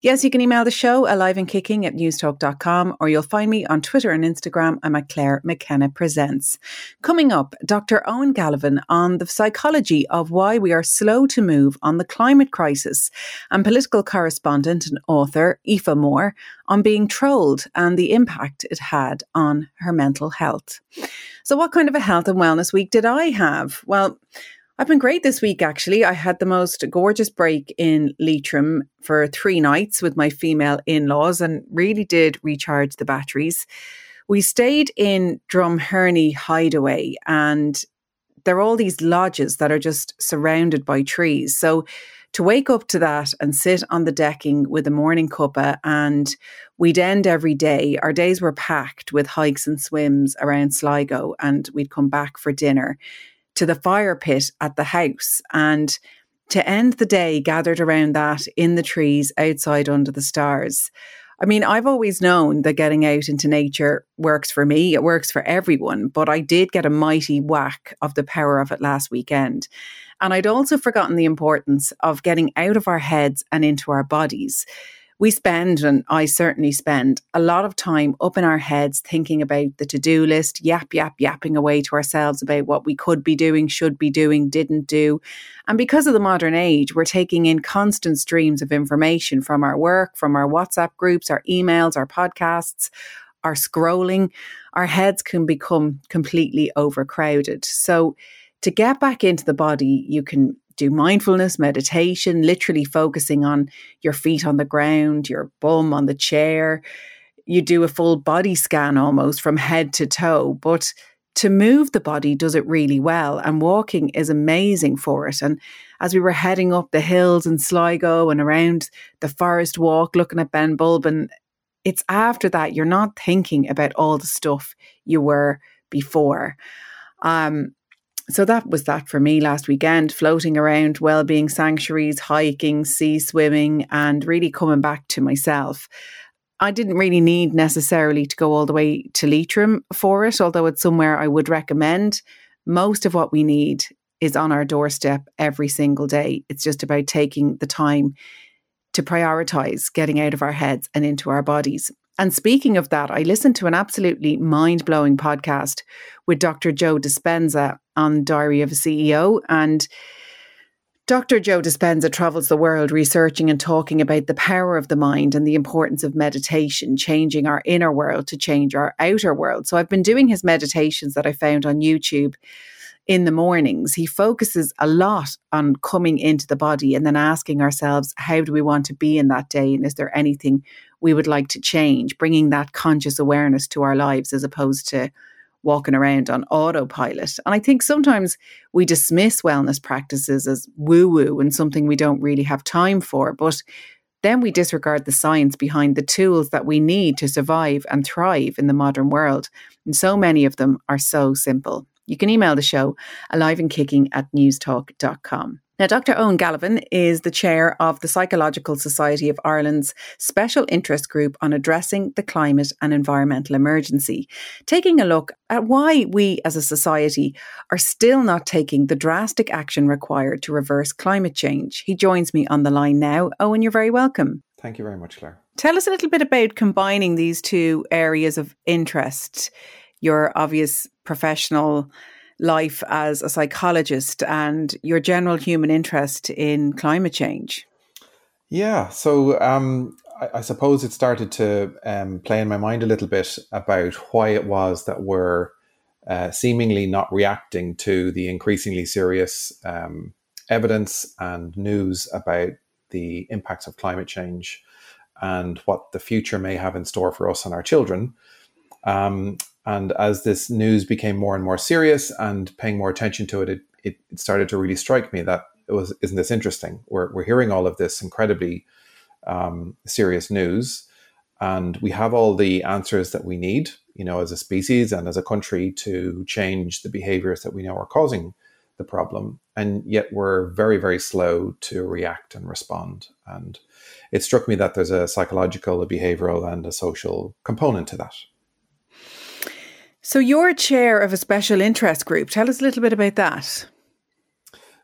Yes, you can email the show alive and kicking at newstalk.com or you'll find me on Twitter and Instagram. I'm at Clare McKenna Presents. Coming up, Dr. Eoin Galavan on the psychology of why we are slow to move on the climate crisis and political correspondent and author Aoife Moore on being trolled and the impact it had on her mental health. So, what kind of a health and wellness week did I have? Well, I've been great this week, actually. I had the most gorgeous break in Leitrim for three nights with my female in laws and really did recharge the batteries. We stayed in Drumhierny Hideaway, and there are all these lodges that are just surrounded by trees. So to wake up to that and sit on the decking with a morning cuppa and we'd end every day. Our days were packed with hikes and swims around Sligo and we'd come back for dinner to the fire pit at the house and to end the day gathered around that in the trees outside under the stars. I mean, I've always known that getting out into nature works for me. It works for everyone, but I did get a mighty whack of the power of it last weekend. And I'd also forgotten the importance of getting out of our heads and into our bodies we spend, and I certainly spend, a lot of time up in our heads thinking about the to do list, yap, yap, yapping away to ourselves about what we could be doing, should be doing, didn't do. And because of the modern age, we're taking in constant streams of information from our work, from our WhatsApp groups, our emails, our podcasts, our scrolling. Our heads can become completely overcrowded. So, to get back into the body, you can do mindfulness, meditation, literally focusing on your feet on the ground, your bum on the chair. You do a full body scan almost from head to toe. But to move the body does it really well. And walking is amazing for it. And as we were heading up the hills in Sligo and around the forest walk, looking at Ben Bulben, it's after that you're not thinking about all the stuff you were before. Um, so that was that for me last weekend, floating around well-being sanctuaries, hiking, sea swimming, and really coming back to myself. I didn't really need necessarily to go all the way to Leitrim for it, although it's somewhere I would recommend. Most of what we need is on our doorstep every single day. It's just about taking the time to prioritize getting out of our heads and into our bodies. And speaking of that, I listened to an absolutely mind blowing podcast with Dr. Joe Dispenza on Diary of a CEO. And Dr. Joe Dispenza travels the world researching and talking about the power of the mind and the importance of meditation, changing our inner world to change our outer world. So I've been doing his meditations that I found on YouTube in the mornings. He focuses a lot on coming into the body and then asking ourselves, how do we want to be in that day? And is there anything we would like to change, bringing that conscious awareness to our lives as opposed to walking around on autopilot. And I think sometimes we dismiss wellness practices as woo woo and something we don't really have time for. But then we disregard the science behind the tools that we need to survive and thrive in the modern world. And so many of them are so simple. You can email the show alive and kicking at newstalk.com. Now, Dr. Eoin Galavan is the chair of the Psychological Society of Ireland's Special Interest Group on Addressing the Climate and Environmental Emergency, taking a look at why we as a society are still not taking the drastic action required to reverse climate change. He joins me on the line now. Owen, you're very welcome. Thank you very much, Clare. Tell us a little bit about combining these two areas of interest your obvious professional life as a psychologist and your general human interest in climate change? Yeah, so um, I, I, suppose it started to um, play in my mind a little bit about why it was that we're uh, seemingly not reacting to the increasingly serious um, evidence and news about the impacts of climate change and what the future may have in store for us and our children. Um, and as this news became more and more serious and paying more attention to it, it, it started to really strike me that it was, isn't this interesting? We're, we're hearing all of this incredibly um, serious news, and we have all the answers that we need, you know, as a species and as a country to change the behaviors that we know are causing the problem. And yet we're very, very slow to react and respond. And it struck me that there's a psychological, a behavioral, and a social component to that. So, you're chair of a special interest group. Tell us a little bit about that.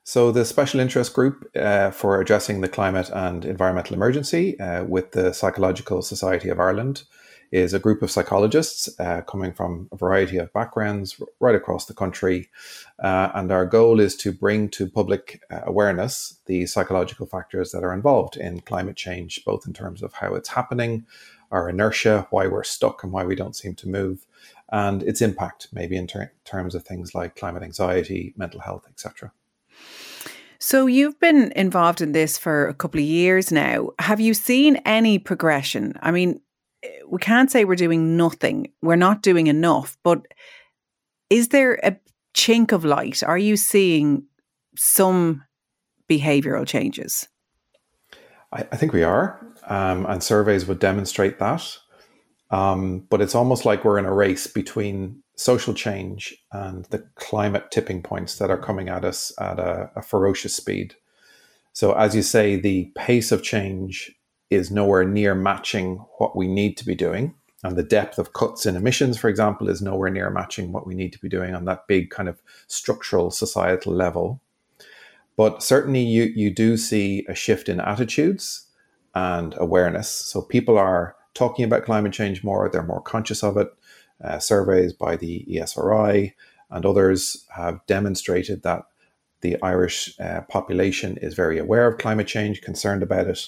So, the Special Interest Group uh, for Addressing the Climate and Environmental Emergency uh, with the Psychological Society of Ireland is a group of psychologists uh, coming from a variety of backgrounds right across the country. Uh, and our goal is to bring to public uh, awareness the psychological factors that are involved in climate change, both in terms of how it's happening, our inertia, why we're stuck, and why we don't seem to move, and its impact, maybe in ter- terms of things like climate anxiety, mental health, etc. So you've been involved in this for a couple of years now. Have you seen any progression? I mean, we can't say we're doing nothing. We're not doing enough. But is there a chink of light? Are you seeing some behavioural changes? I, I, think we are, um, and surveys would demonstrate that. Um, but it's almost like we're in a race between social change and the climate tipping points that are coming at us at a, a ferocious speed. So, as you say, the pace of change is nowhere near matching what we need to be doing. And the depth of cuts in emissions, for example, is nowhere near matching what we need to be doing on that big kind of structural societal level. But certainly, you, you do see a shift in attitudes and awareness. So people are talking about climate change more, they're more conscious of it. Uh, surveys by the ESRI and others have demonstrated that the Irish uh, population is very aware of climate change, concerned about it,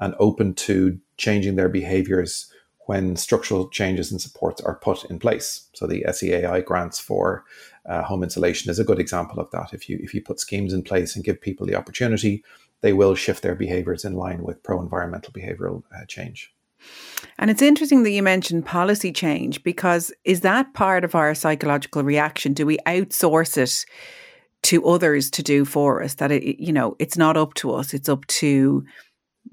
and open to changing their behaviors when structural changes and supports are put in place. So the SEAI grants for uh, home insulation is a good example of that. If you if you put schemes in place and give people the opportunity, they will shift their behaviors in line with pro-environmental behavioral uh, change. And it's interesting that you mentioned policy change because is that part of our psychological reaction? Do we outsource it to others to do for us? That it, you know, it's not up to us; it's up to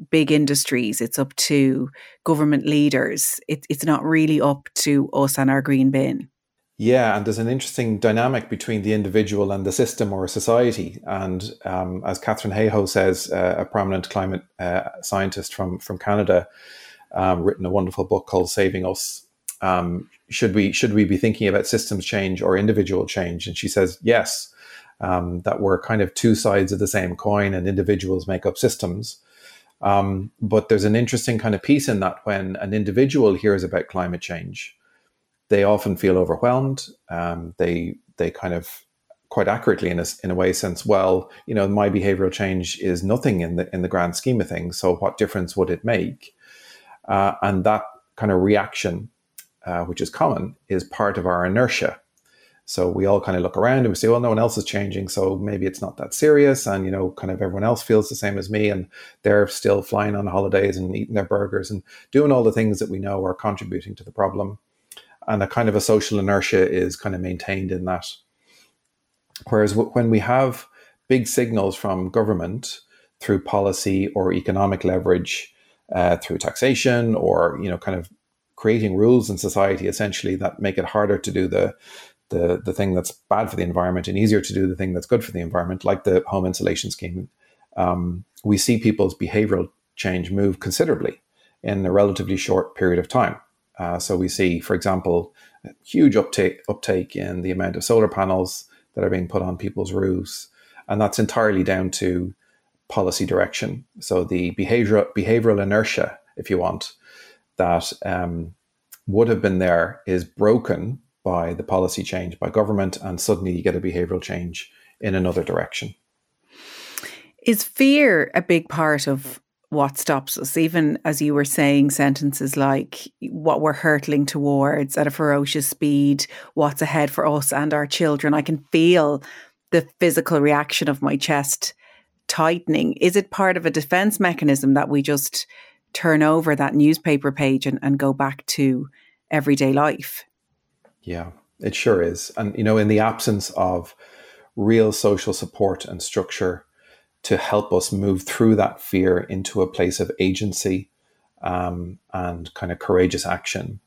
big industries, it's up to government leaders. It, it's not really up to us and our green bin. Yeah, and there's an interesting dynamic between the individual and the system or society. And um, as Katharine Hayhoe says, uh, a prominent climate uh, scientist from from Canada, um, written a wonderful book called "Saving Us." Um, should we should we be thinking about systems change or individual change? And she says yes. Um, that we're kind of two sides of the same coin, and individuals make up systems. Um, but there's an interesting kind of piece in that when an individual hears about climate change, they often feel overwhelmed. Um, they they kind of quite accurately in a, in a way sense, well, you know, my behavioral change is nothing in the in the grand scheme of things. So what difference would it make? Uh, and that kind of reaction, uh, which is common, is part of our inertia. So we all kind of look around and we say, well, no one else is changing. So maybe it's not that serious. And, you know, kind of everyone else feels the same as me. And they're still flying on holidays and eating their burgers and doing all the things that we know are contributing to the problem. And a kind of a social inertia is kind of maintained in that. Whereas when we have big signals from government through policy or economic leverage, uh, through taxation or, you know, kind of creating rules in society essentially that make it harder to do the the the thing that's bad for the environment and easier to do the thing that's good for the environment, like the home insulation scheme, um, we see people's behavioral change move considerably in a relatively short period of time. Uh, so we see, for example, huge uptake uptake in the amount of solar panels that are being put on people's roofs, and that's entirely down to policy direction. So the behavioral behavioral inertia, if you want, that um, would have been there is broken by the policy change by government, and suddenly you get a behavioral change in another direction. Is fear a big part of what stops us? Even as you were saying, sentences like what we're hurtling towards at a ferocious speed, what's ahead for us and our children. I can feel the physical reaction of my chest tightening. Is it part of a defense mechanism that we just turn over that newspaper page and, and go back to everyday life? Yeah, it sure is. And, you know, in the absence of real social support and structure to help us move through that fear into a place of agency um, and kind of courageous action,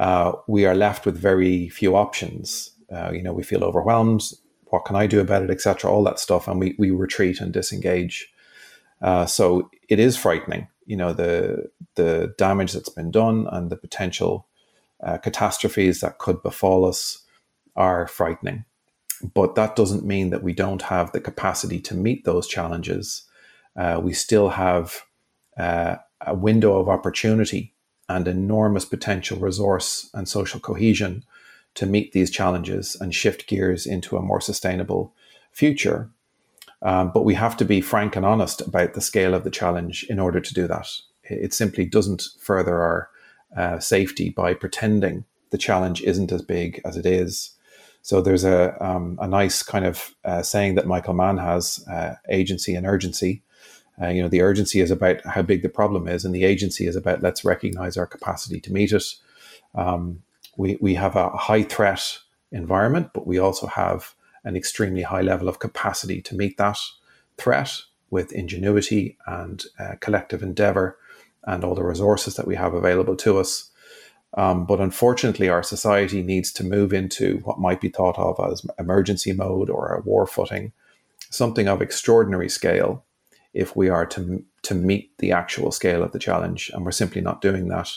uh, we are left with very few options. Uh, you know, we feel overwhelmed. What can I do about it, etc. All that stuff, and we we retreat and disengage. Uh, so it is frightening. You know, the the damage that's been done and the potential uh, catastrophes that could befall us are frightening. but that doesn't mean that we don't have the capacity to meet those challenges. Uh, we still have uh, a window of opportunity and enormous potential resource and social cohesion to meet these challenges and shift gears into a more sustainable future. Um, but we have to be frank and honest about the scale of the challenge in order to do that. It simply doesn't further our uh, safety by pretending the challenge isn't as big as it is. So there's a um, a nice kind of uh, saying that Michael Mann has: uh, agency and urgency. Uh, you know, the urgency is about how big the problem is, and the agency is about let's recognize our capacity to meet it. Um, we we have a high threat environment, but we also have an extremely high level of capacity to meet that threat with ingenuity and uh, collective endeavor and all the resources that we have available to us. Um, but unfortunately, our society needs to move into what might be thought of as emergency mode or a war footing, something of extraordinary scale, if we are to, to meet the actual scale of the challenge. And we're simply not doing that.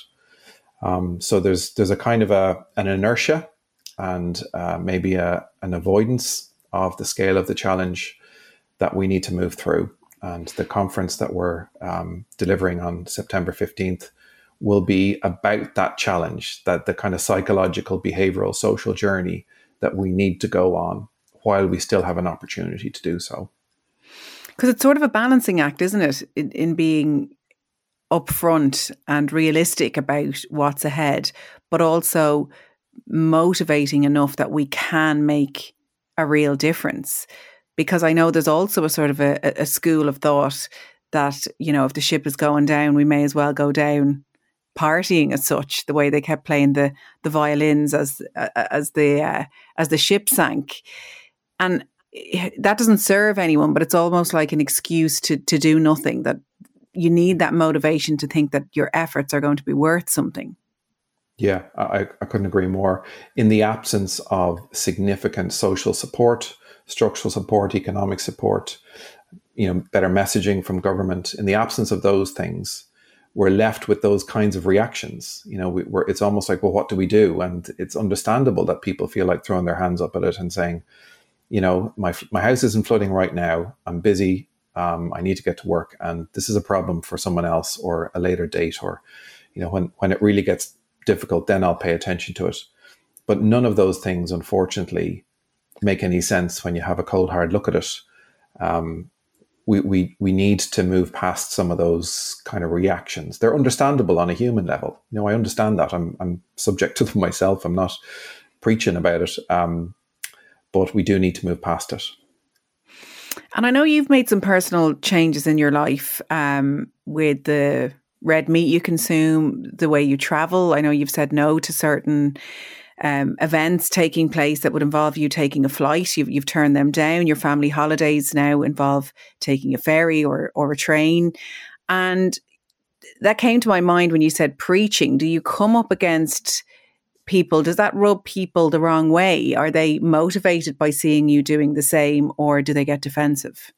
Um, so there's there's a kind of a an inertia and uh, maybe a, an avoidance of the scale of the challenge that we need to move through. And the conference that we're um, delivering on September 15th will be about that challenge, that the kind of psychological, behavioral, social journey that we need to go on while we still have an opportunity to do so. Because it's sort of a balancing act, isn't it, in, in being upfront and realistic about what's ahead, but also motivating enough that we can make a real difference. Because I know there's also a sort of a, a school of thought that, you know, if the ship is going down, we may as well go down partying as such. The way they kept playing the the violins as as the uh, as the ship sank, and that doesn't serve anyone. But it's almost like an excuse to to do nothing. That you need that motivation to think that your efforts are going to be worth something. Yeah, I, I couldn't agree more. In the absence of significant social support, structural support, economic support, you know, better messaging from government, in the absence of those things, we're left with those kinds of reactions. You know, we, are it's almost like, well, what do we do? And it's understandable that people feel like throwing their hands up at it and saying, you know, my my house isn't flooding right now. I'm busy. Um, I need to get to work, and this is a problem for someone else or a later date, or you know, when when it really gets difficult, then I'll pay attention to it. But none of those things, unfortunately, make any sense when you have a cold hard look at it. Um, we, we we need to move past some of those kind of reactions. They're understandable on a human level. You know, I understand that. I'm I'm subject to them myself. I'm not preaching about it, um, but we do need to move past it. And I know you've made some personal changes in your life um, with the red meat you consume, the way you travel. I know you've said no to certain um, events taking place that would involve you taking a flight. You've, you've turned them down. Your family holidays now involve taking a ferry or, or a train. And that came to my mind when you said preaching. Do you come up against people? Does that rub people the wrong way? Are they motivated by seeing you doing the same or do they get defensive?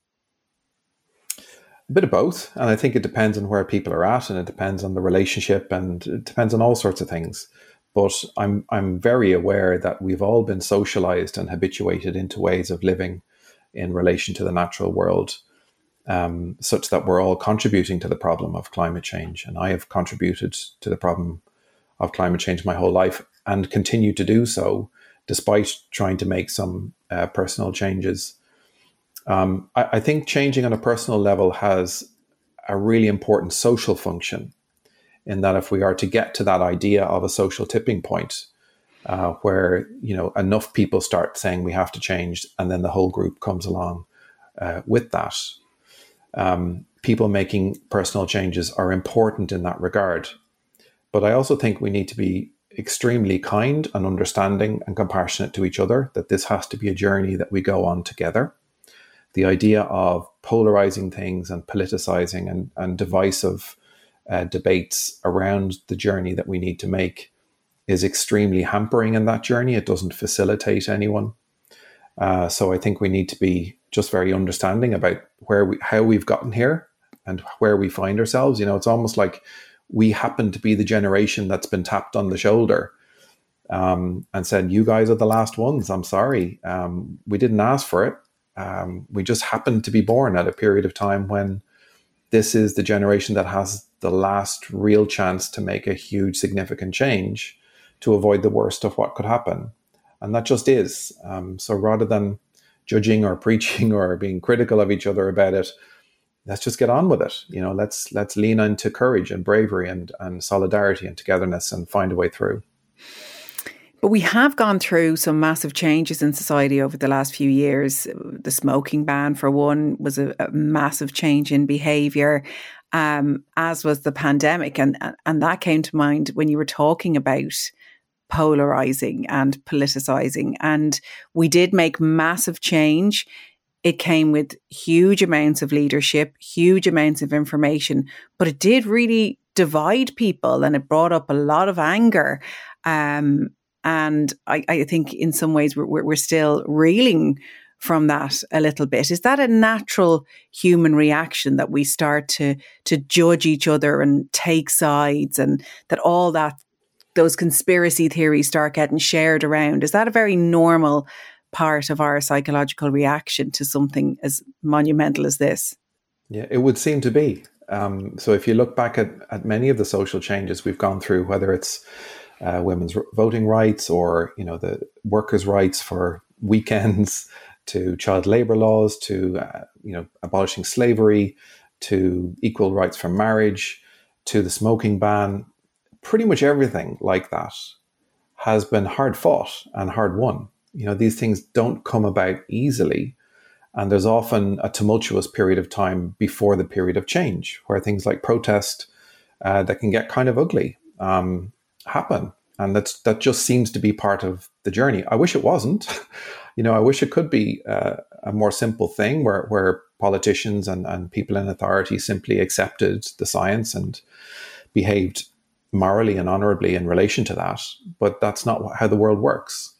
A bit of both. And I think it depends on where people are at and it depends on the relationship and it depends on all sorts of things. But I'm I'm very aware that we've all been socialized and habituated into ways of living in relation to the natural world, um, such that we're all contributing to the problem of climate change. And I have contributed to the problem of climate change my whole life and continue to do so, despite trying to make some uh, personal changes. Um, I, I think changing on a personal level has a really important social function in that if we are to get to that idea of a social tipping point uh, where you know enough people start saying we have to change and then the whole group comes along uh, with that um, people making personal changes are important in that regard but i also think we need to be extremely kind and understanding and compassionate to each other that this has to be a journey that we go on together the idea of polarizing things and politicizing and, and divisive uh, debates around the journey that we need to make is extremely hampering in that journey. It doesn't facilitate anyone. Uh, so I think we need to be just very understanding about where we, how we've gotten here and where we find ourselves. You know, it's almost like we happen to be the generation that's been tapped on the shoulder um, and said, "You guys are the last ones. I'm sorry, um, we didn't ask for it. Um, we just happened to be born at a period of time when this is the generation that has the last real chance to make a huge, significant change to avoid the worst of what could happen." And that just is. Um, so rather than judging or preaching or being critical of each other about it, let's just get on with it. You know, let's let's lean into courage and bravery and and solidarity and togetherness and find a way through. But we have gone through some massive changes in society over the last few years. The smoking ban, for one, was a, a massive change in behaviour, um, as was the pandemic, and and that came to mind when you were talking about polarizing and politicizing. And we did make massive change. It came with huge amounts of leadership, huge amounts of information, but it did really divide people and it brought up a lot of anger. Um, and I, I, think in some ways we're, we're still reeling from that a little bit. Is that a natural human reaction that we start to to judge each other and take sides, and that all that those conspiracy theories start getting shared around. Is that a very normal part of our psychological reaction to something as monumental as this? Yeah, it would seem to be. Um, so if you look back at, at many of the social changes we've gone through, whether it's uh, women's voting rights or you know the workers' rights for weekends, to child labor laws, to uh, you know abolishing slavery, to equal rights for marriage, to the smoking ban, pretty much everything like that has been hard fought and hard won. You know, these things don't come about easily. And there's often a tumultuous period of time before the period of change where things like protest uh, that can get kind of ugly um, happen. And that's, that just seems to be part of the journey. I wish it wasn't. you know, I wish it could be uh, a more simple thing where, where politicians and, and people in authority simply accepted the science and behaved morally and honorably in relation to that, but that's not how the world works.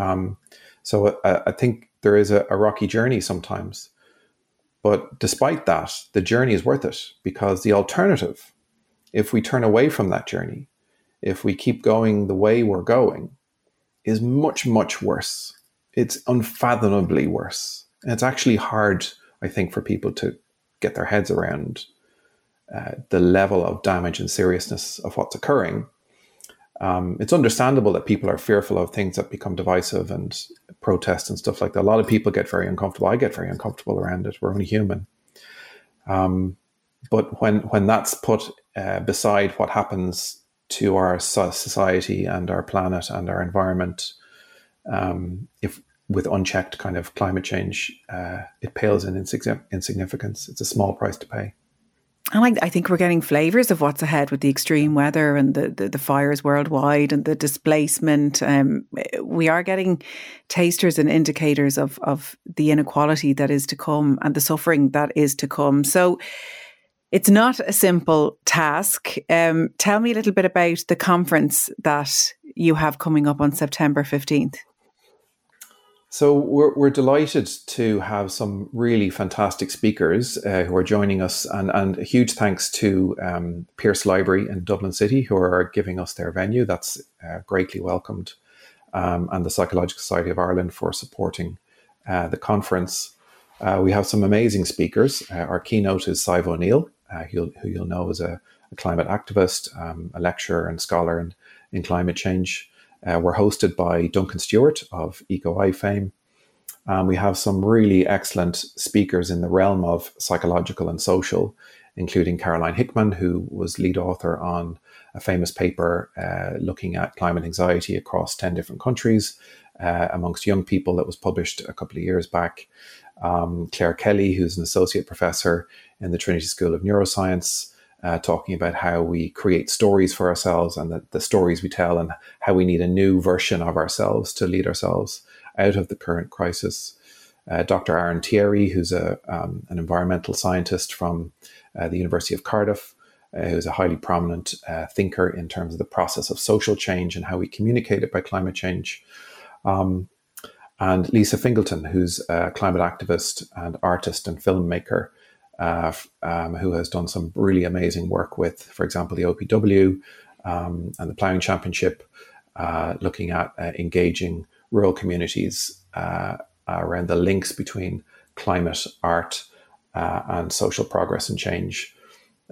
Um, so I, I, think there is a, a, rocky journey sometimes. But despite that, the journey is worth it because the alternative, if we turn away from that journey, if we keep going the way we're going, is much, much worse. It's unfathomably worse. And it's actually hard, I think, for people to get their heads around uh, the level of damage and seriousness of what's occurring, um, it's understandable that people are fearful of things that become divisive and protest and stuff like that. A lot of people get very uncomfortable. I get very uncomfortable around it. We're only human. Um, but when when that's put uh, beside what happens to our society and our planet and our environment, um, if with unchecked kind of climate change, uh, it pales in insignificance. It's a small price to pay. And I, I, think we're getting flavors of what's ahead with the extreme weather and the, the, the fires worldwide and the displacement. Um, we are getting tasters and indicators of, of the inequality that is to come and the suffering that is to come. So it's not a simple task. Um, tell me a little bit about the conference that you have coming up on September 15th. So we're, we're delighted to have some really fantastic speakers uh, who are joining us, and, and a huge thanks to um, Pearse Library in Dublin City who are giving us their venue. That's uh, greatly welcomed, um, and the Psychological Society of Ireland for supporting uh, the conference. Uh, we have some amazing speakers. Uh, our keynote is Sadhbh O'Neill, uh, who you'll know as a, a climate activist, um, a lecturer and scholar in, in climate change. Uh, we're hosted by Duncan Stewart of EcoEye fame. Um, we have some really excellent speakers in the realm of psychological and social, including Caroline Hickman, who was lead author on a famous paper uh, looking at climate anxiety across 10 different countries uh, amongst young people that was published a couple of years back. Um, Clare Kelly, who's an associate professor in the Trinity School of Neuroscience, uh, talking about how we create stories for ourselves and the, the stories we tell, and how we need a new version of ourselves to lead ourselves out of the current crisis. Uh, Dr. Aaron Thierry, who's a, um, an environmental scientist from uh, the University of Cardiff, uh, who's a highly prominent uh, thinker in terms of the process of social change and how we communicate it by climate change. Um, and Lisa Fingleton, who's a climate activist and artist and filmmaker, uh, um, who has done some really amazing work with, for example, the OPW um, and the Ploughing Championship, uh, looking at uh, engaging rural communities uh, around the links between climate, art, uh, and social progress and change.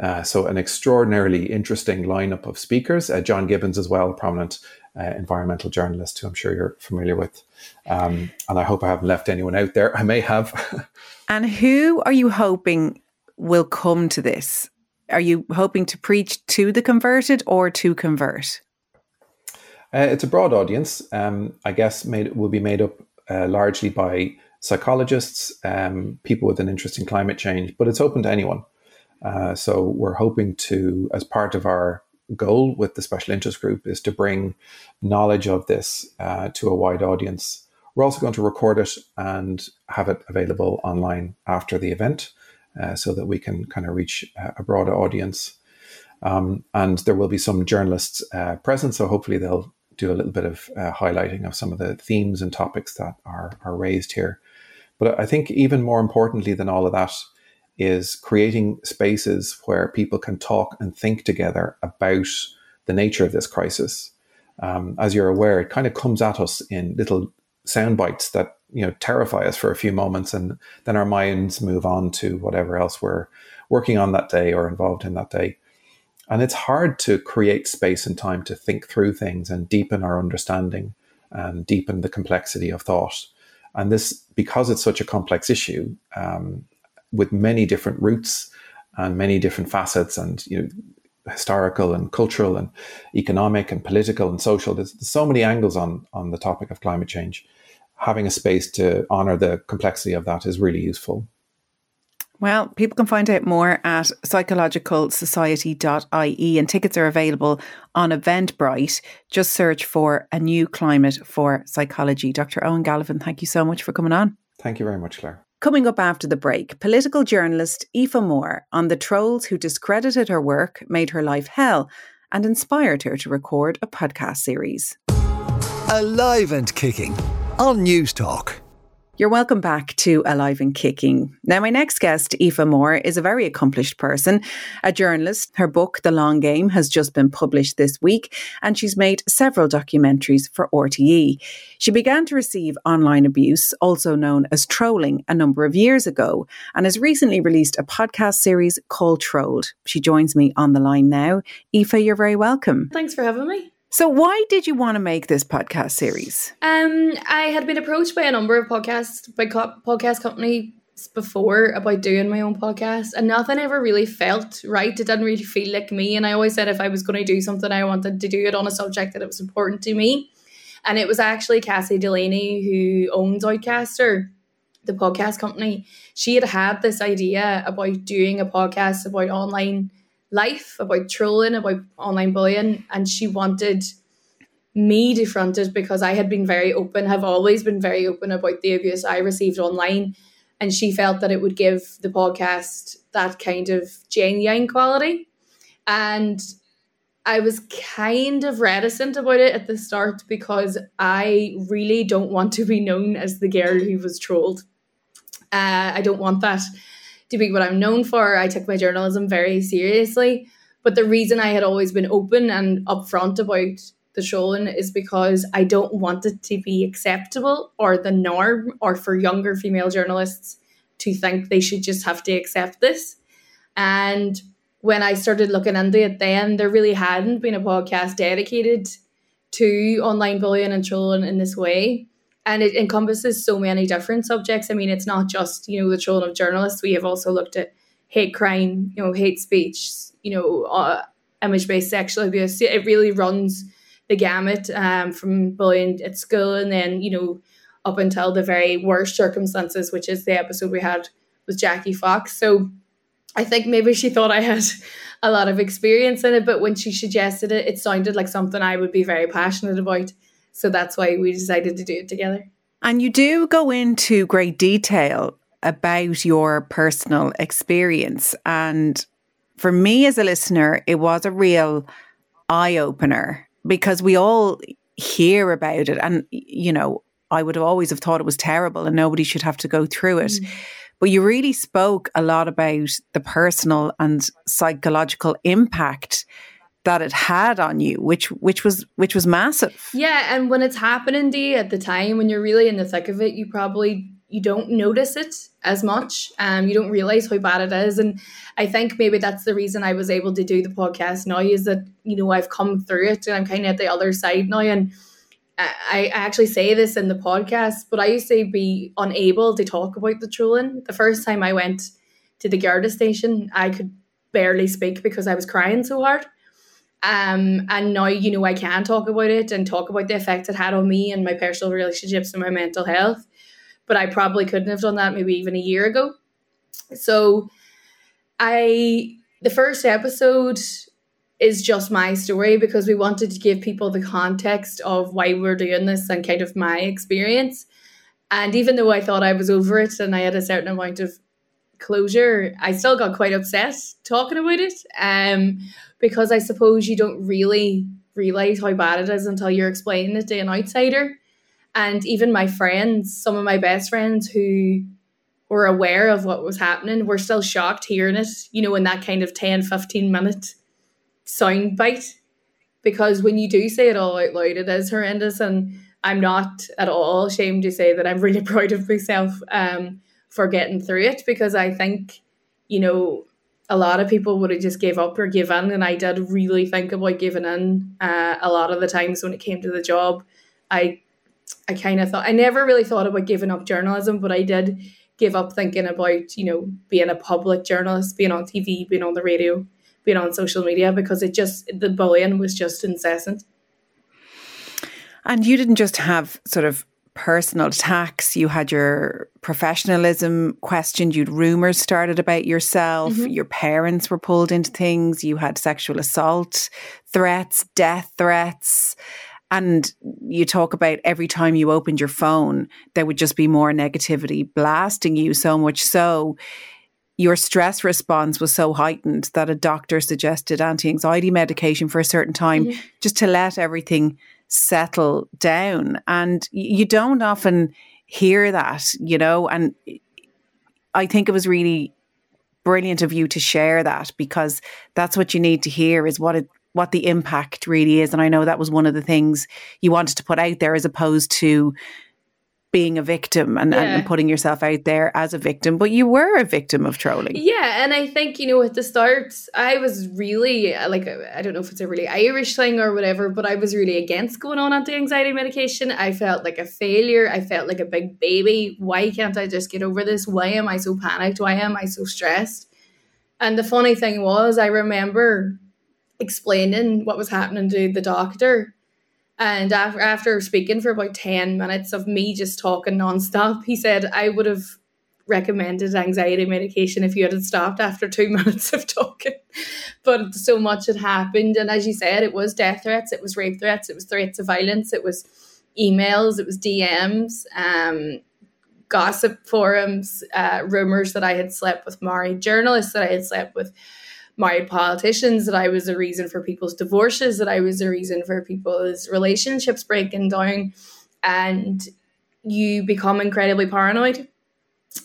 Uh, so, an extraordinarily interesting lineup of speakers. John Gibbons, as well, prominent uh, environmental journalist who I'm sure you're familiar with. Um, and I hope I haven't left anyone out there. I may have. and who are you hoping will come to this? Are you hoping to preach to the converted or to convert? Uh, it's a broad audience. Um, I guess made will be made up uh, largely by psychologists, um, people with an interest in climate change, but it's open to anyone. Uh, so we're hoping to, as part of our goal with the special interest group, is to bring knowledge of this uh, to a wide audience. We're also going to record it and have it available online after the event, uh, so that we can kind of reach a broader audience. Um, and there will be some journalists uh, present, so hopefully they'll do a little bit of uh, highlighting of some of the themes and topics that are, are raised here. But I think even more importantly than all of that is creating spaces where people can talk and think together about the nature of this crisis. Um, as you're aware, it kind of comes at us in little sound bites that you know terrify us for a few moments, and then our minds move on to whatever else we're working on that day or involved in that day. And it's hard to create space and time to think through things and deepen our understanding and deepen the complexity of thought. And this, because it's such a complex issue, um, with many different roots and many different facets, and you know, historical and cultural and economic and political and social. There's, there's so many angles on on the topic of climate change. Having a space to honor the complexity of that is really useful. Well, people can find out more at psychologicalsociety.ie and tickets are available on Eventbrite. Just search for a new climate for psychology. Dr. Eoin Galavan, thank you so much for coming on. Thank you very much, Clare. Coming up after the break, political journalist Aoife Moore on the trolls who discredited her work, made her life hell, and inspired her to record a podcast series. Alive and kicking on Newstalk. You're welcome back to Alive and Kicking. Now, my next guest, Aoife Moore, is a very accomplished person, a journalist. Her book, The Long Game, has just been published this week, and she's made several documentaries for RTE. She began to receive online abuse, also known as trolling, a number of years ago, and has recently released a podcast series called Trolled. She joins me on the line now. Aoife, you're very welcome. Thanks for having me. So, why did you want to make this podcast series? Um, I had been approached by a number of podcasts by co- podcast companies before about doing my own podcast, and nothing ever really felt right. It didn't really feel like me, and I always said if I was going to do something, I wanted to do it on a subject that it was important to me. And it was actually Cassie Delaney who owns Outcaster, the podcast company. She had had this idea about doing a podcast about online life, about trolling, about online bullying, and she wanted me to front it because I had been very open, have always been very open about the abuse I received online. And she felt that it would give the podcast that kind of genuine quality. And I was kind of reticent about it at the start because I really don't want to be known as the girl who was trolled. Uh, I don't want that to be what I'm known for. I took my journalism very seriously. But the reason I had always been open and upfront about the trolling is because I don't want it to be acceptable or the norm or for younger female journalists to think they should just have to accept this. And when I started looking into it, then there really hadn't been a podcast dedicated to online bullying and trolling in this way and it encompasses so many different subjects. I mean, it's not just you know the trolling of journalists. We have also looked at hate crime, you know, hate speech, you know, uh, image based sexual abuse. It really runs the gamut um, from bullying at school, and then you know up until the very worst circumstances, which is the episode we had with Jackie Fox. So I think maybe she thought I had a lot of experience in it, but when she suggested it, it sounded like something I would be very passionate about. So that's why we decided to do it together. And you do go into great detail about your personal experience. And for me as a listener, it was a real eye opener because we all hear about it. And, you know, I would have always have thought it was terrible and nobody should have to go through it. Mm. But you really spoke a lot about the personal and psychological impact that it had on you, which which was which was massive. Yeah, and when it's happening you at the time, when you're really in the thick of it, you probably you don't notice it as much. Um, you don't realize how bad it is, and I think maybe that's the reason I was able to do the podcast now is that you know I've come through it and I'm kind of at the other side now, and I, I actually say this in the podcast, but I used to be unable to talk about the trolling. The first time I went to the Garda station, I could barely speak because I was crying so hard. Um, and now, you know, I can talk about it and talk about the effect it had on me and my personal relationships and my mental health. But I probably couldn't have done that maybe even a year ago. So I the first episode is just my story because we wanted to give people the context of why we're doing this and kind of my experience. And even though I thought I was over it and I had a certain amount of closure, I still got quite upset talking about it. Um, because I suppose you don't really realize how bad it is until you're explaining it to an outsider. And even my friends, some of my best friends who were aware of what was happening, were still shocked hearing it, you know, in that kind of 10, 15 minute sound bite. Because when you do say it all out loud, it is horrendous. And I'm not at all ashamed to say that I'm really proud of myself um, for getting through it because I think, you know, a lot of people would have just gave up or given and i did really think about giving in uh, a lot of the times when it came to the job. I i kind of thought i never really thought about giving up journalism but i did give up thinking about you know being a public journalist being on tv being on the radio being on social media because it just the bullying was just incessant. And you didn't just have sort of personal attacks, you had your professionalism questioned, you'd rumors started about yourself, mm-hmm. your parents were pulled into things, you had sexual assault threats, death threats. And you talk about every time you opened your phone, there would just be more negativity blasting you, so much so your stress response was so heightened that a doctor suggested anti anxiety medication for a certain time mm-hmm. just to let everything settle down. And you don't often hear that, you know, and I think it was really brilliant of you to share that because that's what you need to hear is what it what the impact really is and I know that was one of the things you wanted to put out there as opposed to being a victim and, yeah. and, putting yourself out there as a victim, but you were a victim of trolling. Yeah, and I think you know at the start I was really uh, like uh, I don't know if it's a really Irish thing or whatever, but I was really against going on anti-anxiety medication. I felt like a failure. I felt like a big baby. Why can't I just get over this? Why am I so panicked? Why am I so stressed? And the funny thing was, I remember explaining what was happening to the doctor and after, after speaking for about 10 minutes of me just talking nonstop, he said, I would have recommended anxiety medication if you had stopped after two minutes of talking. But so much had happened. And as you said, it was death threats, it was rape threats, it was threats of violence, it was emails, it was DMs, um, gossip forums, uh, rumors that I had slept with married journalists, that I had slept with married politicians, that I was a reason for people's divorces, that I was a reason for people's relationships breaking down, and you become incredibly paranoid.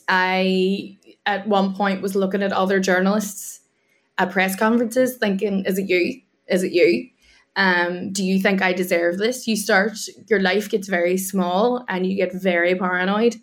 I, at one point, was looking at other journalists at press conferences thinking, is it you? Is it you? Um, do you think I deserve this? You start, your life gets very small and you get very paranoid.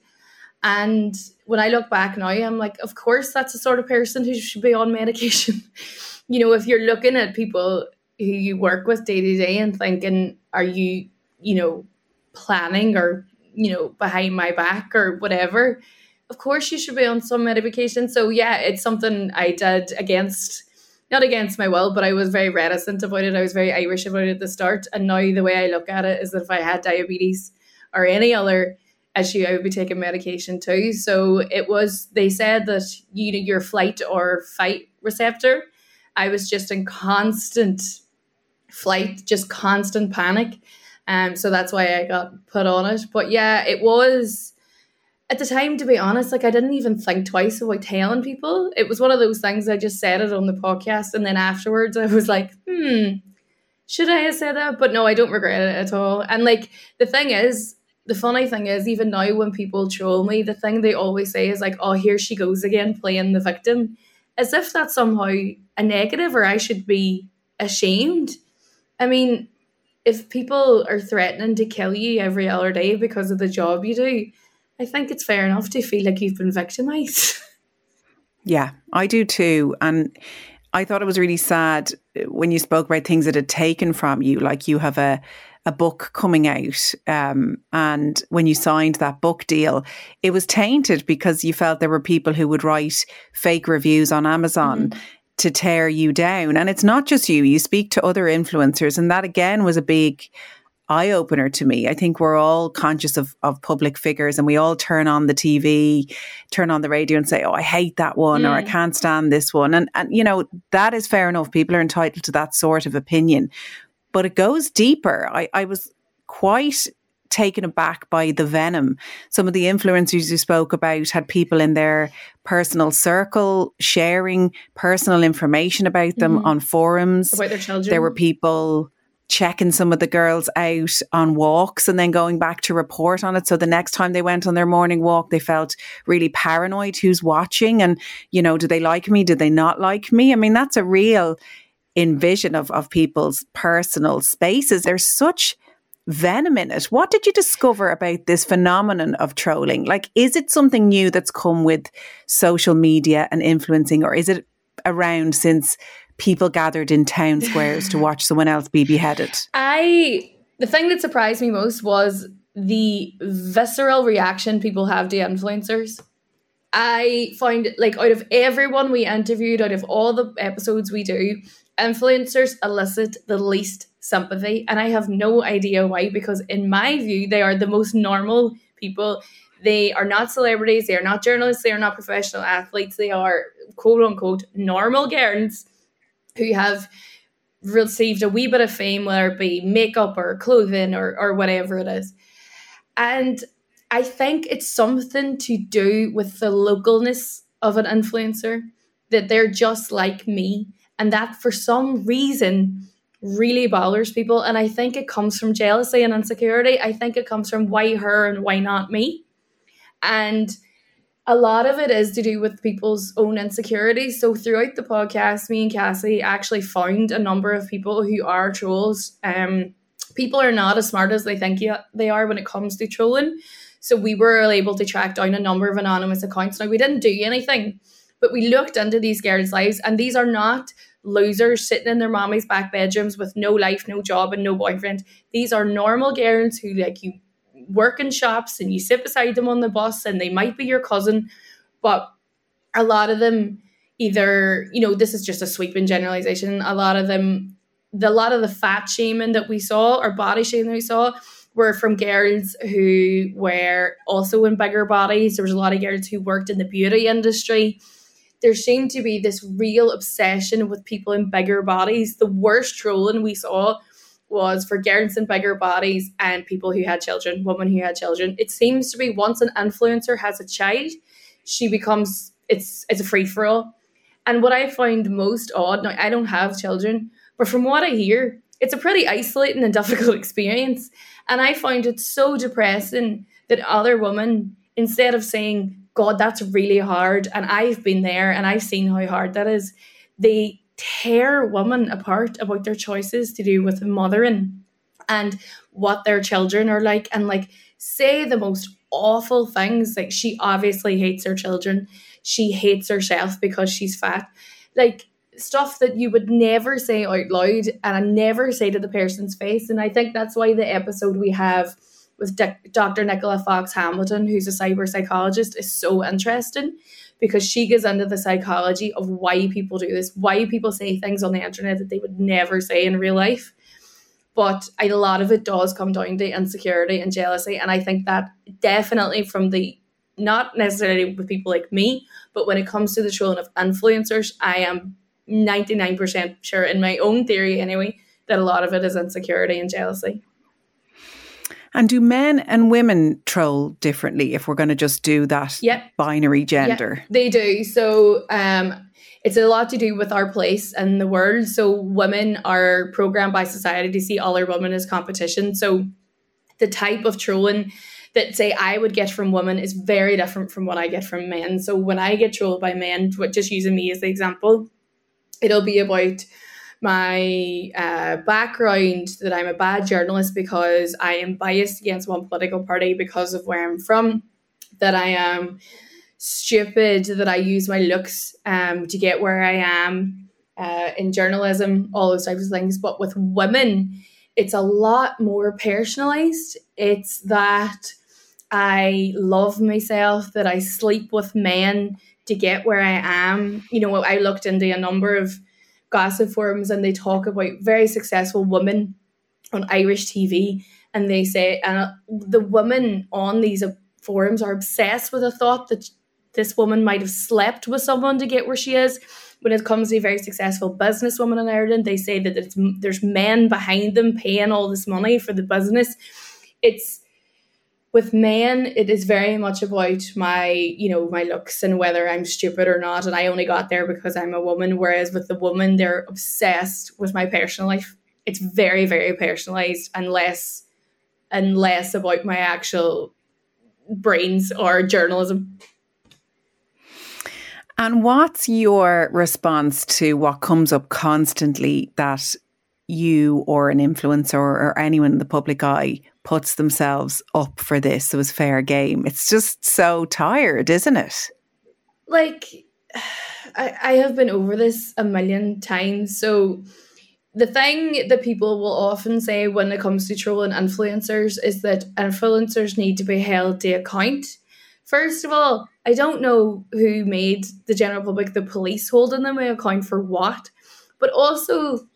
And when I look back now, I'm like, of course, that's the sort of person who should be on medication. you know, if you're looking at people who you work with day to day and thinking, are you, you know, planning or, you know, behind my back or whatever, of course you should be on some medication. So, yeah, it's something I did against not against my will, but I was very reticent about it. I was very Irish about it at the start. And now the way I look at it is that if I had diabetes or any other issue, I would be taking medication too. So it was, they said that you know, your flight or fight receptor, I was just in constant flight, just constant panic. Um, so that's why I got put on it. But yeah, it was at the time, to be honest, like I didn't even think twice about telling people. It was one of those things I just said it on the podcast, and then afterwards I was like, hmm, should I have said that? But no, I don't regret it at all. And like the thing is, the funny thing is, even now when people troll me, the thing they always say is like, "Oh, here she goes again, playing the victim," as if that's somehow a negative, or I should be ashamed. I mean, if people are threatening to kill you every other day because of the job you do, I think it's fair enough to feel like you've been victimized. Yeah, I do too. And I thought it was really sad when you spoke about things that had taken from you, like you have a a book coming out, um, and when you signed that book deal, it was tainted because you felt there were people who would write fake reviews on Amazon. Mm-hmm. To tear you down. And it's not just you, you speak to other influencers. And that again was a big eye opener to me. I think we're all conscious of, of public figures and we all turn on the TV, turn on the radio and say, Oh, I hate that one mm. or I mm. can't stand this one. And, and, you know, that is fair enough. People are entitled to that sort of opinion. But it goes deeper. I, I was quite taken aback by the venom. Some of the influencers you spoke about had people in their personal circle sharing personal information about them mm-hmm. on forums. About their children. There were people checking some of the girls out on walks and then going back to report on it. So the next time they went on their morning walk, they felt really paranoid who's watching and, you know, do they like me? Do they not like me? I mean, that's a real envision of, of people's personal spaces. There's such venom in it. What did you discover about this phenomenon of trolling? Like, is it something new that's come with social media and influencing, or is it around since people gathered in town squares to watch someone else be beheaded? I the thing that surprised me most was the visceral reaction people have to influencers. I find like out of everyone we interviewed, out of all the episodes we do, influencers elicit the least sympathy. And I have no idea why, because in my view, they are the most normal people. They are not celebrities, they are not journalists, they are not professional athletes, they are quote unquote normal girls who have received a wee bit of fame, whether it be makeup or clothing or, or whatever it is. And I think it's something to do with the localness of an influencer, that they're just like me. And that for some reason really bothers people. And I think it comes from jealousy and insecurity. I think it comes from why her and why not me. And a lot of it is to do with people's own insecurities. So throughout the podcast, me and Cassie actually found a number of people who are trolls. Um, people are not as smart as they think they are when it comes to trolling. So we were able to track down a number of anonymous accounts. Now we didn't do anything, but we looked into these girls' lives, and these are not losers sitting in their mommy's back bedrooms with no life, no job, and no boyfriend. These are normal girls who like you work in shops and you sit beside them on the bus and they might be your cousin, but a lot of them either, you know, this is just a sweeping generalization. A lot of them, the a lot of the fat shaming that we saw or body shaming that we saw were from girls who were also in bigger bodies. There was a lot of girls who worked in the beauty industry. There seemed to be this real obsession with people in bigger bodies. The worst trolling we saw was for girls in bigger bodies and people who had children, women who had children. It seems to be once an influencer has a child, she becomes it's it's a free for all. And what I find most odd, now I don't have children, but from what I hear, it's a pretty isolating and difficult experience. And I find it so depressing that other women, instead of saying, God, that's really hard, and I've been there and I've seen how hard that is, they tear women apart about their choices to do with mothering and what their children are like and like say the most awful things. Like she obviously hates her children. She hates herself because she's fat. Like stuff that you would never say out loud and I never say to the person's face. And I think that's why the episode we have with Dr. Nicola Fox Hamilton who's a cyber psychologist is so interesting because she goes into the psychology of why people do this, why people say things on the internet that they would never say in real life. But a lot of it does come down to insecurity and jealousy. And I think that definitely from the not necessarily with people like me, but when it comes to the trolling of influencers, I am 99% sure in my own theory anyway, that a lot of it is insecurity and jealousy. And do men and women troll differently if we're going to just do that yep. binary gender? Yep, they do. So um, it's a lot to do with our place in the world. So women are programmed by society to see other women as competition. So the type of trolling that say I would get from women is very different from what I get from men. So when I get trolled by men, just using me as the example, it'll be about my uh, background that I'm a bad journalist because I am biased against one political party because of where I'm from, that I am stupid, that I use my looks um, to get where I am uh, in journalism, all those types of things. But with women, it's a lot more personalized. It's that I love myself, that I sleep with men to get where I am. You know, I looked into a number of gossip forums and they talk about very successful women on Irish TV and they say and uh, the women on these forums are obsessed with the thought that this woman might have slept with someone to get where she is. When it comes to a very successful businesswoman in Ireland, they say that there's men behind them paying all this money for the business. It's with men it is very much about my you know my looks and whether i'm stupid or not and i only got there because i'm a woman whereas with the woman they're obsessed with my personal life. It's very very personalized and less and less about my actual brains or journalism. And what's your response to what comes up constantly that you or an influencer or anyone in the public eye puts themselves up for this. So it's fair game. It's just so tired, isn't it? Like, I, I have been over this a million times. So the thing that people will often say when it comes to trolling influencers is that influencers need to be held to account. First of all, I don't know who made the general public the police holding them account for what, but also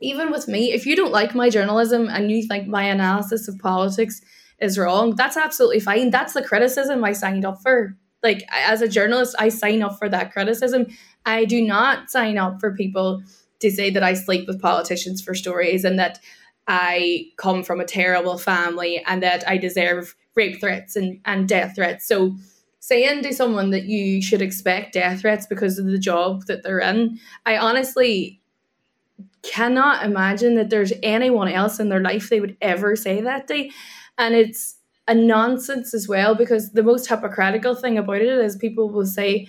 even with me, if you don't like my journalism and you think my analysis of politics is wrong, that's absolutely fine. That's the criticism I signed up for. Like, as a journalist, I sign up for that criticism. I do not sign up for people to say that I sleep with politicians for stories and that I come from a terrible family and that I deserve rape threats and, and death threats. So, saying to someone that you should expect death threats because of the job that they're in, I honestly cannot imagine that there's anyone else in their life they would ever say that to. And it's a nonsense as well because the most hypocritical thing about it is people will say,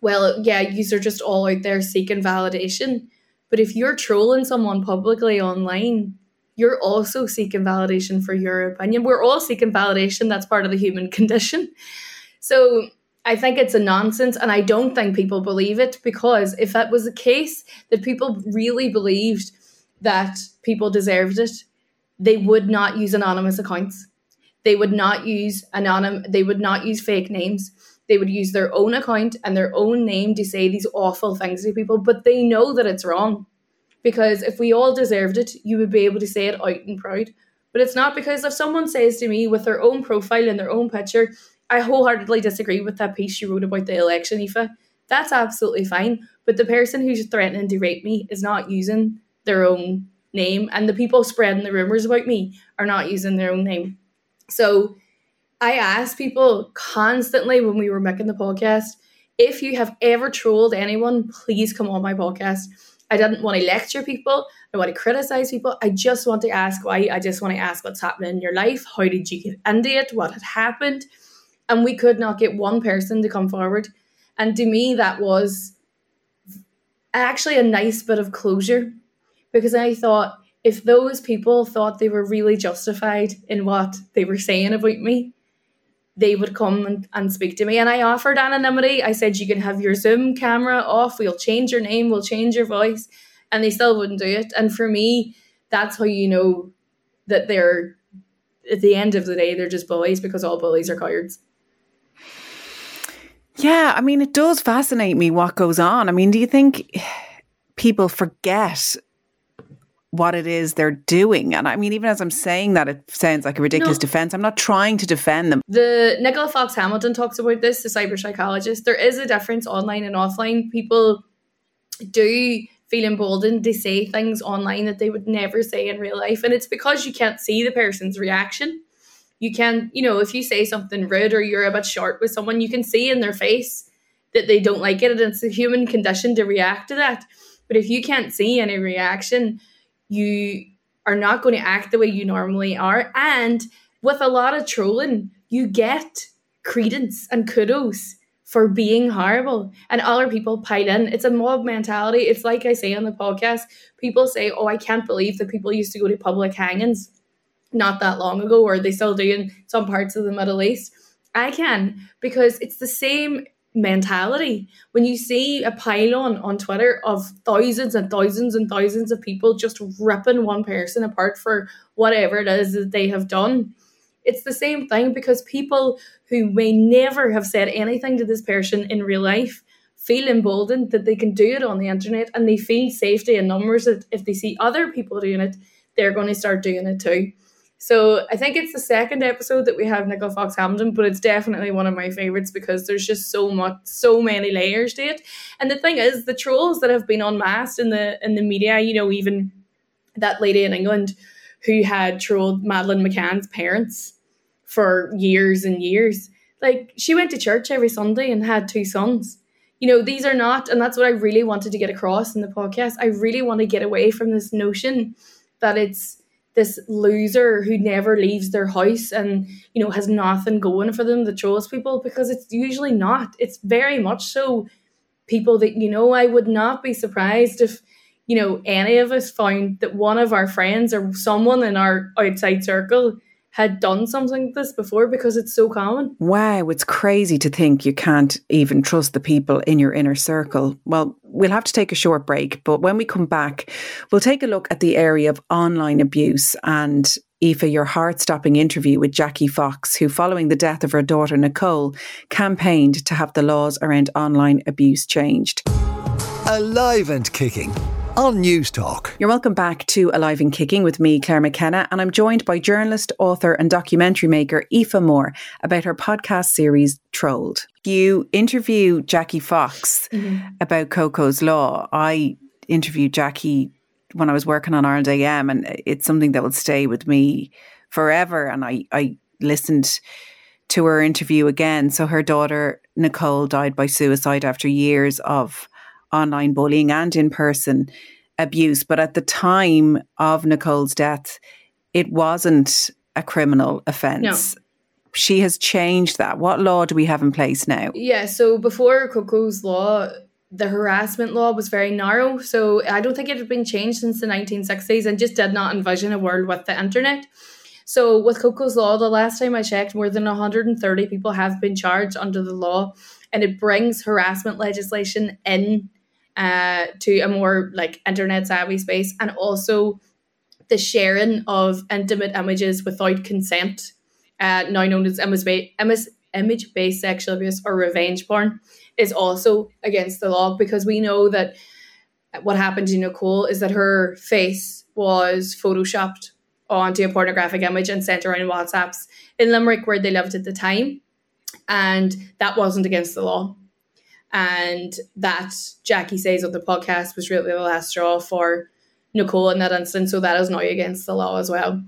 well, yeah, you are just all out there seeking validation. But if you're trolling someone publicly online, you're also seeking validation for your opinion. We're all seeking validation. That's part of the human condition. So I think it's a nonsense, and I don't think people believe it because if that was the case, that people really believed that people deserved it, they would not use anonymous accounts. They would not use anonym. They would not use fake names. They would use their own account and their own name to say these awful things to people, but they know that it's wrong. Because if we all deserved it, you would be able to say it out and proud. But it's not because if someone says to me with their own profile and their own picture, I wholeheartedly disagree with that piece you wrote about the election, Aoife. That's absolutely fine. But the person who's threatening to rape me is not using their own name, and the people spreading the rumors about me are not using their own name. So I ask people constantly when we were making the podcast if you have ever trolled anyone, please come on my podcast. I didn't want to lecture people. I want to criticize people. I just want to ask why. I just want to ask what's happening in your life. How did you get into it? What had happened? And we could not get one person to come forward. And to me, that was actually a nice bit of closure because I thought if those people thought they were really justified in what they were saying about me, they would come and, and speak to me. And I offered anonymity. I said, You can have your Zoom camera off, we'll change your name, we'll change your voice. And they still wouldn't do it. And for me, that's how you know that they're, at the end of the day, they're just bullies because all bullies are cowards. Yeah, I mean, it does fascinate me what goes on. I mean, do you think people forget what it is they're doing? And I mean, even as I'm saying that, it sounds like a ridiculous no. defense. I'm not trying to defend them. The Nicola Fox Hamilton talks about this, the cyber psychologist. There is a difference online and offline. People do feel emboldened to say things online that they would never say in real life. And it's because you can't see the person's reaction you can, you know, if you say something rude or you're a bit short with someone, you can see in their face that they don't like it. And it's a human condition to react to that. But if you can't see any reaction, you are not going to act the way you normally are. And with a lot of trolling, you get credence and kudos for being horrible and other people pile in. It's a mob mentality. It's like I say on the podcast, people say, Oh, I can't believe that people used to go to public hangings not that long ago, or they still do in some parts of the Middle East. I can because it's the same mentality. When you see a pile-on on Twitter of thousands and thousands and thousands of people just ripping one person apart for whatever it is that they have done, it's the same thing because people who may never have said anything to this person in real life feel emboldened that they can do it on the internet and they feel safety in numbers that if they see other people doing it, they're going to start doing it too. So I think it's the second episode that we have Nicola Fox Hamilton, but it's definitely one of my favorites because there's just so much, so many layers to it. And the thing is, the trolls that have been unmasked in the in the media, you know, even that lady in England who had trolled Madeleine McCann's parents for years and years. Like she went to church every Sunday and had two sons. You know, these are not, and that's what I really wanted to get across in the podcast. I really want to get away from this notion that it's this loser who never leaves their house and you know has nothing going for them that trolls people because it's usually not. It's very much so people that you know i would not be surprised if you know any of us found that one of our friends or someone in our outside circle had done something like this before because it's so common. Wow, it's crazy to think you can't even trust the people in your inner circle. Well, we'll have to take a short break, but when we come back, we'll take a look at the area of online abuse and Aoife, your heart stopping interview with Jackie Fox, who, following the death of her daughter Nicole, campaigned to have the laws around online abuse changed. Alive and kicking on Newstalk. You're welcome back to Alive and Kicking with me, Clare McKenna, and I'm joined by journalist, author, and documentary maker Aoife Moore about her podcast series Trolled. You interview Jackie Fox mm-hmm. about Coco's Law. I interviewed Jackie when I was working on Ireland AM, and it's something that will stay with me forever. And I, I listened to her interview again. So her daughter Nicole died by suicide after years of online bullying and in person abuse. But at the time of Nicole's death, it wasn't a criminal offence. No. She has changed that. What law do we have in place now? Yeah, so before Coco's law, the harassment law was very narrow. So I don't think it had been changed since the 1960s and just did not envision a world with the internet. So with Coco's law, the last time I checked, more than 130 people have been charged under the law, and it brings harassment legislation in uh, to a more like internet savvy space and also the sharing of intimate images without consent, uh, now known as image based sexual abuse or revenge porn, is also against the law because we know that what happened to Nicole is that her face was photoshopped onto a pornographic image and sent around WhatsApps in Limerick where they lived at the time. And that wasn't against the law. And that Jackie says on the podcast was really the last straw for Nicole in that instance. So that is now against the law as well.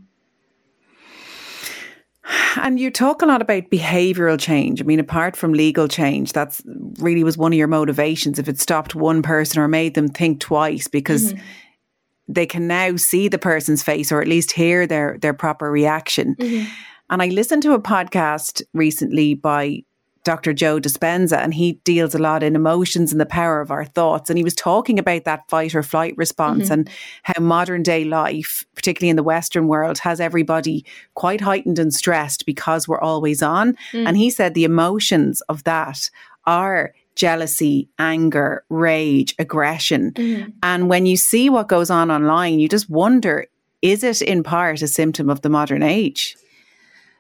And you talk a lot about behavioural change. I mean, apart from legal change, that's really was one of your motivations. If it stopped one person or made them think twice, because mm-hmm. they can now see the person's face or at least hear their their proper reaction. Mm-hmm. And I listened to a podcast recently by Dr. Joe Dispenza, and he deals a lot in emotions and the power of our thoughts. And he was talking about that fight or flight response mm-hmm. and how modern day life, particularly in the Western world, has everybody quite heightened and stressed because we're always on. Mm. And he said the emotions of that are jealousy, anger, rage, aggression. Mm-hmm. And when you see what goes on online, you just wonder is it in part a symptom of the modern age?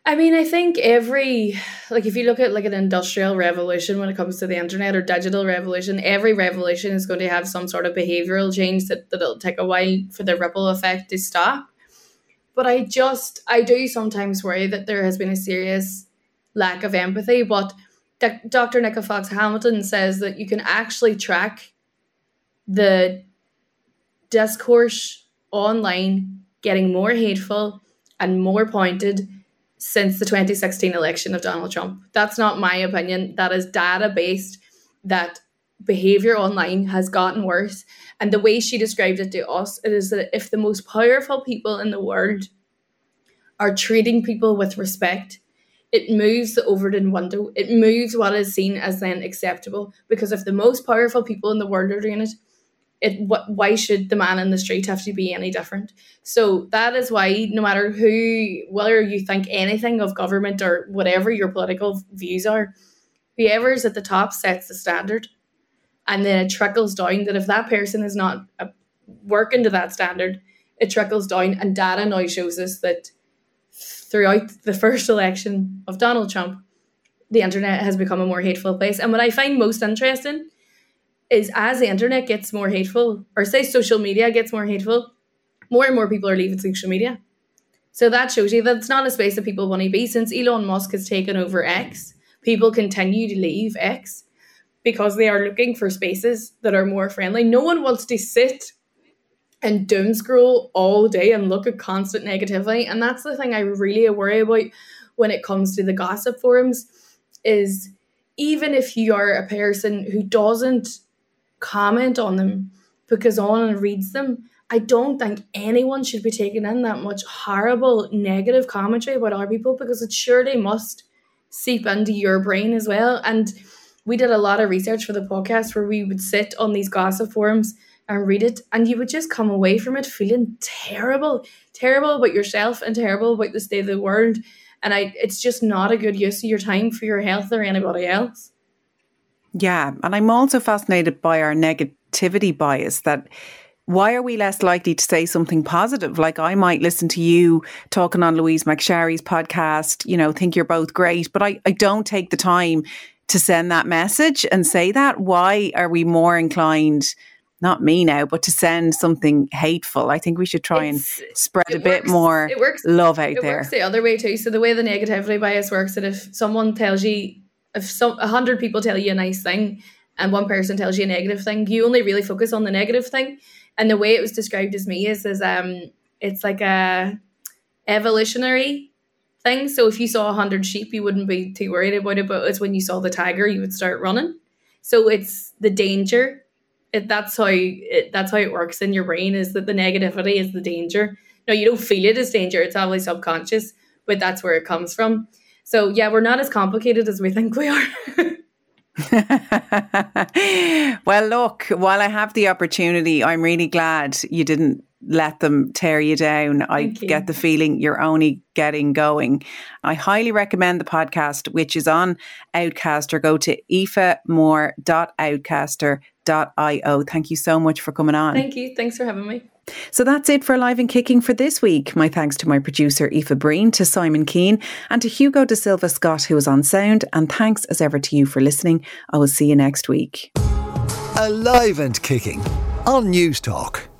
I mean, I think every like if you look at like an industrial revolution when it comes to the internet or digital revolution, every revolution is going to have some sort of behavioral change that that'll take a while for the ripple effect to stop. But I just I do sometimes worry that there has been a serious lack of empathy. But Dr. Nicola Fox Hamilton says that you can actually track the discourse online getting more hateful and more pointed since the 2016 election of Donald Trump. That's not my opinion. That is data based that behavior online has gotten worse. And the way she described it to us, it is that if the most powerful people in the world are treating people with respect, it moves the Overton window. It moves what is seen as then acceptable. Because if the most powerful people in the world are doing it, it what why should the man in the street have to be any different? So that is why no matter who whether you think anything of government or whatever your political views are, whoever is at the top sets the standard. And then it trickles down that if that person is not uh, working to that standard, it trickles down. And data now shows us that throughout the first election of Donald Trump, the internet has become a more hateful place. And what I find most interesting is as the internet gets more hateful, or say social media gets more hateful, more and more people are leaving social media. So that shows you that it's not a space that people want to be. Since Elon Musk has taken over X, people continue to leave X because they are looking for spaces that are more friendly. No one wants to sit and doom scroll all day and look at constant negativity. And that's the thing I really worry about when it comes to the gossip forums is even if you are a person who doesn't comment on them because on reads them, I don't think anyone should be taking in that much horrible negative commentary about other people because it surely must seep into your brain as well. And we did a lot of research for the podcast where we would sit on these gossip forums and read it and you would just come away from it feeling terrible terrible about yourself and terrible about the state of the world and i it's just not a good use of your time for your health or anybody else yeah and i'm also fascinated by our negativity bias that why are we less likely to say something positive? Like I might listen to you talking on Louise McSharry's podcast, you know, think you're both great, but I, I don't take the time to send that message and say that. Why are we more inclined not me now, but to send something hateful. I think we should try it's, and spread a bit more it works, love out it there. It works the other way too. So the way the negativity bias works, that if someone tells you, if some a hundred people tell you a nice thing, and one person tells you a negative thing, you only really focus on the negative thing. And the way it was described as me is, is um, it's like a evolutionary thing. So if you saw a hundred sheep, you wouldn't be too worried about it. But it's when you saw the tiger, you would start running. So it's the danger it, that's how it, that's how it works in your brain is that the negativity is the danger. No, you don't feel it as danger; it's probably subconscious, but that's where it comes from. So yeah, we're not as complicated as we think we are. well, look, while I have the opportunity, I'm really glad you didn't let them tear you down. I you. get the feeling you're only getting going. I highly recommend the podcast, which is on Outcaster. Go to aoifemoore.outcaster.io. Thank you so much for coming on. Thank you. Thanks for having me. So that's it for Live and Kicking for this week. My thanks to my producer, Aoife Breen, to Simon Keane, and to Hugo De Silva Scott, who was on sound. And thanks as ever to you for listening. I will see you next week. Alive and Kicking on Newstalk.